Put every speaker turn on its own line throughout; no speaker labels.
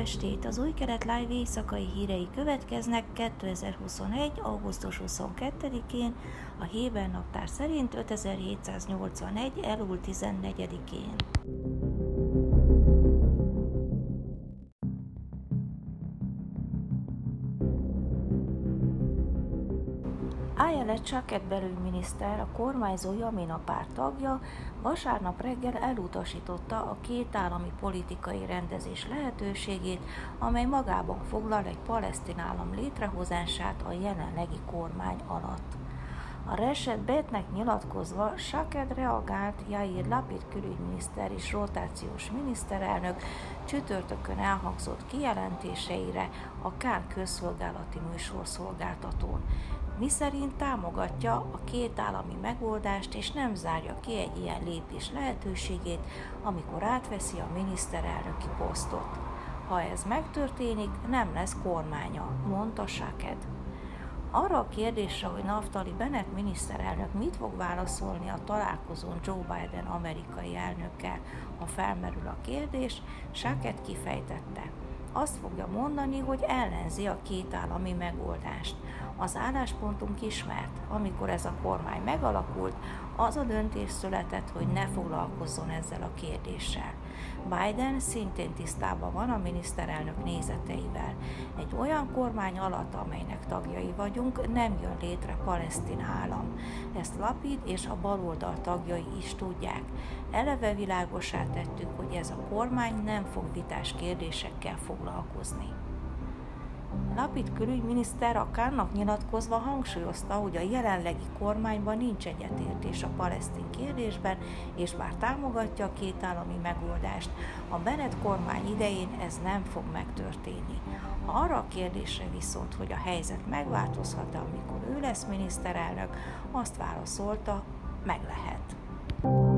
estét! Az új keret live éjszakai hírei következnek 2021. augusztus 22-én, a Héber naptár szerint 5781. elúl 14-én. Csaket belügyminiszter, a kormányzó Jamina párt vasárnap reggel elutasította a két állami politikai rendezés lehetőségét, amely magában foglal egy palesztin állam létrehozását a jelenlegi kormány alatt. A Reset nyilatkozva Saked reagált Jair Lapid külügyminiszter és rotációs miniszterelnök csütörtökön elhangzott kijelentéseire a Kán közszolgálati műsorszolgáltatón miszerint támogatja a két állami megoldást, és nem zárja ki egy ilyen lépés lehetőségét, amikor átveszi a miniszterelnöki posztot. Ha ez megtörténik, nem lesz kormánya, mondta Saked. Arra a kérdésre, hogy Naftali Bennett miniszterelnök mit fog válaszolni a találkozón Joe Biden amerikai elnökkel, ha felmerül a kérdés, Saket kifejtette. Azt fogja mondani, hogy ellenzi a két állami megoldást. Az álláspontunk ismert, amikor ez a kormány megalakult, az a döntés született, hogy ne foglalkozzon ezzel a kérdéssel. Biden szintén tisztában van a miniszterelnök nézeteivel. Egy olyan kormány alatt, amelynek tagjai vagyunk, nem jön létre palesztin állam. Ezt Lapid és a baloldal tagjai is tudják. Eleve világosá tettük, hogy ez a kormány nem fog vitás kérdésekkel foglalkozni. Lapid külügyminiszter a Kánnak nyilatkozva hangsúlyozta, hogy a jelenlegi kormányban nincs egyetértés a palesztin kérdésben, és bár támogatja a két állami megoldást, a Bennett kormány idején ez nem fog megtörténni. Arra a kérdésre viszont, hogy a helyzet megváltozhat-e, amikor ő lesz miniszterelnök, azt válaszolta, meg lehet.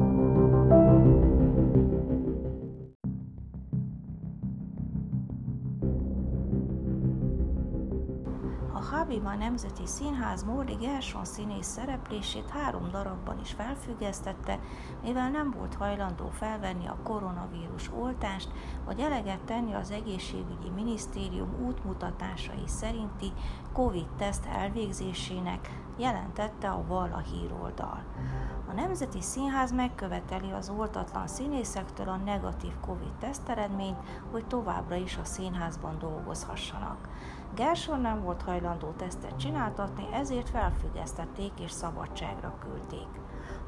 Habima Nemzeti Színház Mordi Gerson színész szereplését három darabban is felfüggesztette, mivel nem volt hajlandó felvenni a koronavírus oltást, vagy eleget tenni az egészségügyi minisztérium útmutatásai szerinti COVID-teszt elvégzésének, jelentette a Valla híroldal. A Nemzeti Színház megköveteli az oltatlan színészektől a negatív COVID-teszt eredményt, hogy továbbra is a színházban dolgozhassanak. Gerson nem volt hajlandó tesztet csináltatni, ezért felfüggesztették és szabadságra küldték.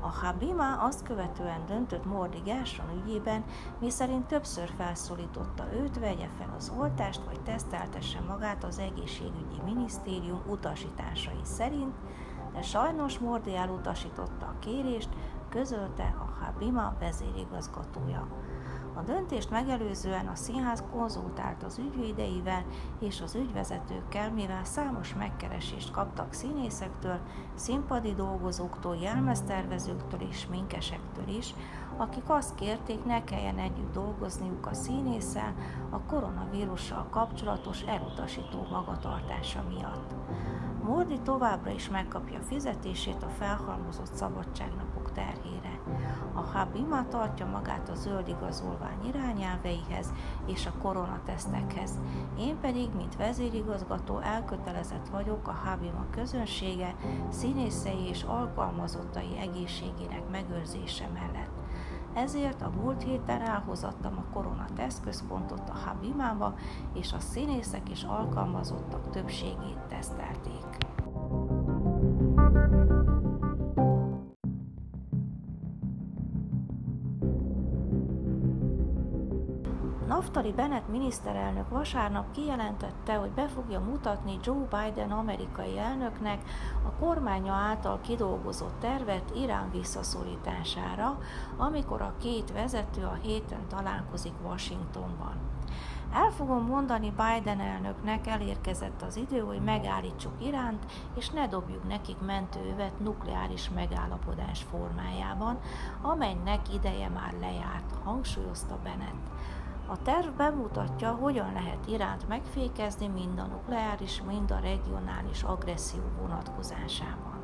A Habima azt követően döntött Mordi Gerson ügyében, miszerint többször felszólította őt, vegye fel az oltást, vagy teszteltesse magát az egészségügyi minisztérium utasításai szerint, de sajnos Mordi elutasította a kérést, közölte a Habima vezérigazgatója. A döntést megelőzően a színház konzultált az ügyvédeivel és az ügyvezetőkkel, mivel számos megkeresést kaptak színészektől, színpadi dolgozóktól, jelmeztervezőktől és minkesektől is, akik azt kérték, ne kelljen együtt dolgozniuk a színésszel a koronavírussal kapcsolatos elutasító magatartása miatt. Mordi továbbra is megkapja fizetését a felhalmozott szabadságnapok terhére. A Habima tartja magát a zöld igazolvány irányelveihez és a koronatesztekhez. Én pedig, mint vezérigazgató elkötelezett vagyok a Habima közönsége, színészei és alkalmazottai egészségének megőrzése mellett. Ezért a múlt héten elhozattam a koronatesz központot a Habimába, és a színészek és alkalmazottak többségét tesztelték. Naftali Bennett miniszterelnök vasárnap kijelentette, hogy be fogja mutatni Joe Biden amerikai elnöknek a kormánya által kidolgozott tervet Irán visszaszorítására, amikor a két vezető a héten találkozik Washingtonban. El fogom mondani Biden elnöknek, elérkezett az idő, hogy megállítsuk Iránt, és ne dobjuk nekik mentővet nukleáris megállapodás formájában, amelynek ideje már lejárt, hangsúlyozta Bennett. A terv bemutatja, hogyan lehet Iránt megfékezni mind a nukleáris, mind a regionális agresszió vonatkozásában.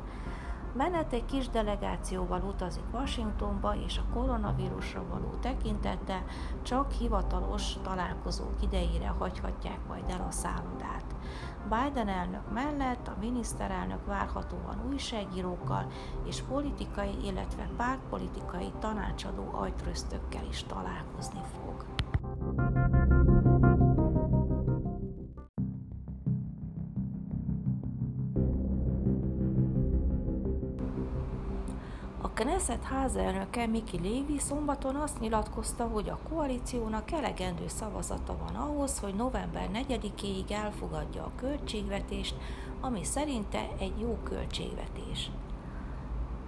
Menet egy kis delegációval utazik Washingtonba, és a koronavírusra való tekintette csak hivatalos találkozók idejére hagyhatják majd el a szállodát. Biden elnök mellett a miniszterelnök várhatóan újságírókkal és politikai, illetve pártpolitikai tanácsadó agytröztökkel is találkozni fog. Knesset házelnöke Miki Lévi szombaton azt nyilatkozta, hogy a koalíciónak elegendő szavazata van ahhoz, hogy november 4-éig elfogadja a költségvetést, ami szerinte egy jó költségvetés.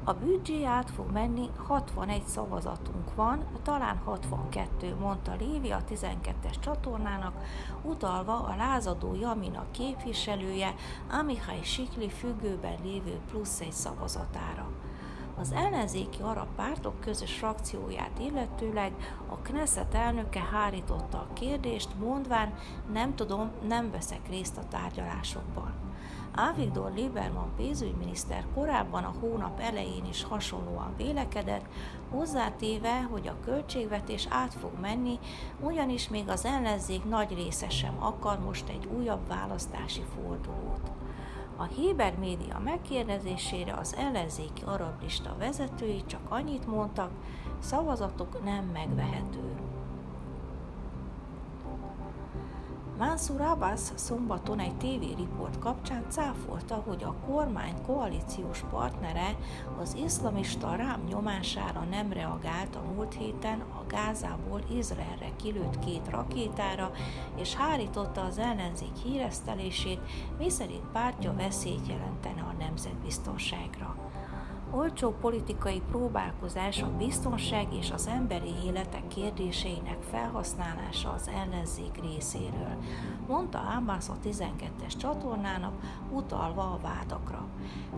A büdzsé át fog menni, 61 szavazatunk van, talán 62, mondta Lévi a 12-es csatornának, utalva a lázadó Jamina képviselője, Amihai Sikli függőben lévő plusz egy szavazatára. Az ellenzéki arab pártok közös frakcióját illetőleg a Knesset elnöke hárította a kérdést, mondván nem tudom, nem veszek részt a tárgyalásokban. Avigdor Lieberman pénzügyminiszter korábban a hónap elején is hasonlóan vélekedett, hozzátéve, hogy a költségvetés át fog menni, ugyanis még az ellenzék nagy része sem akar most egy újabb választási fordulót. A Héber média megkérdezésére az ellenzéki arablista vezetői csak annyit mondtak, szavazatok nem megvehető. Mansur Abbas szombaton egy tévériport kapcsán cáfolta, hogy a kormány koalíciós partnere az iszlamista rám nyomására nem reagált a múlt héten a Gázából Izraelre kilőtt két rakétára, és hárította az ellenzék híresztelését, miszerint pártja veszélyt jelentene a nemzetbiztonságra olcsó politikai próbálkozás a biztonság és az emberi életek kérdéseinek felhasználása az ellenzék részéről, mondta Abbas a 12-es csatornának, utalva a vádakra.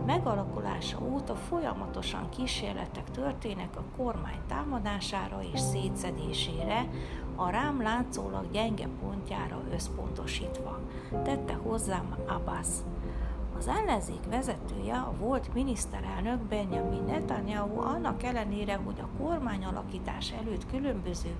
Megalakulása óta folyamatosan kísérletek történnek a kormány támadására és szétszedésére, a rám látszólag gyenge pontjára összpontosítva, tette hozzám Abbas. Az ellenzék vezetője, a volt miniszterelnök Benjamin Netanyahu annak ellenére, hogy a kormányalakítás előtt különböző,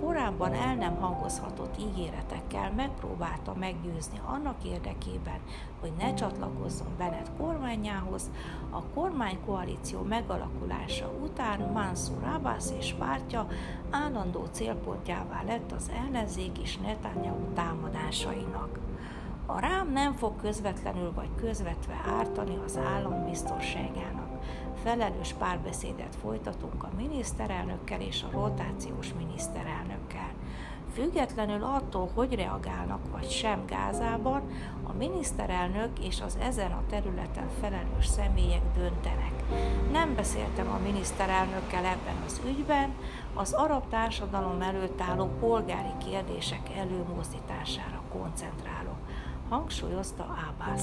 korábban el nem hangozhatott ígéretekkel megpróbálta meggyőzni annak érdekében, hogy ne csatlakozzon Bennett kormányához, a kormánykoalíció megalakulása után Mansur Abbas és pártja állandó célpontjává lett az ellenzék és Netanyahu támadásainak. A rám nem fog közvetlenül vagy közvetve ártani az állam biztonságának. Felelős párbeszédet folytatunk a miniszterelnökkel és a rotációs miniszterelnökkel. Függetlenül attól, hogy reagálnak vagy sem Gázában, a miniszterelnök és az ezen a területen felelős személyek döntenek. Nem beszéltem a miniszterelnökkel ebben az ügyben, az arab társadalom előtt álló polgári kérdések előmozdítására koncentrálok hangsúlyozta Abbas.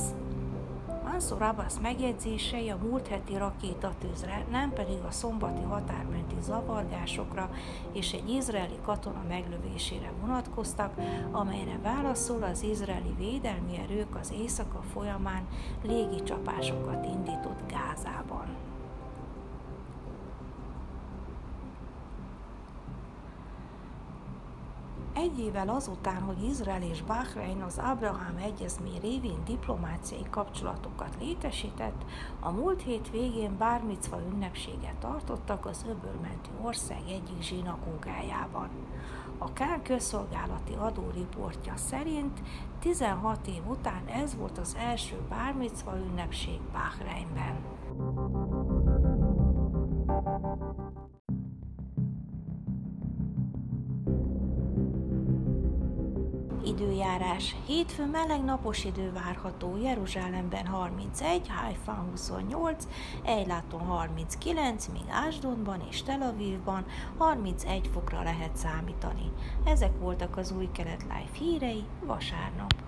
Mansur Abbas megjegyzései a múlt heti rakétatűzre, nem pedig a szombati határmenti zavargásokra és egy izraeli katona meglövésére vonatkoztak, amelyre válaszol az izraeli védelmi erők az éjszaka folyamán légicsapásokat indított Gázában. Egy évvel azután, hogy Izrael és Bahrein az Abraham egyezmény révén diplomáciai kapcsolatokat létesített, a múlt hét végén bármicva ünnepséget tartottak az öbölmenti ország egyik zsinagógájában. A Kán közszolgálati adó riportja szerint 16 év után ez volt az első bármicva ünnepség Bahreinben. Időjárás. Hétfő meleg napos idő várható, Jeruzsálemben 31, Haifán 28, Ejláton 39, míg Ásdonban és Tel Avivban 31 fokra lehet számítani. Ezek voltak az új kelet live hírei vasárnap.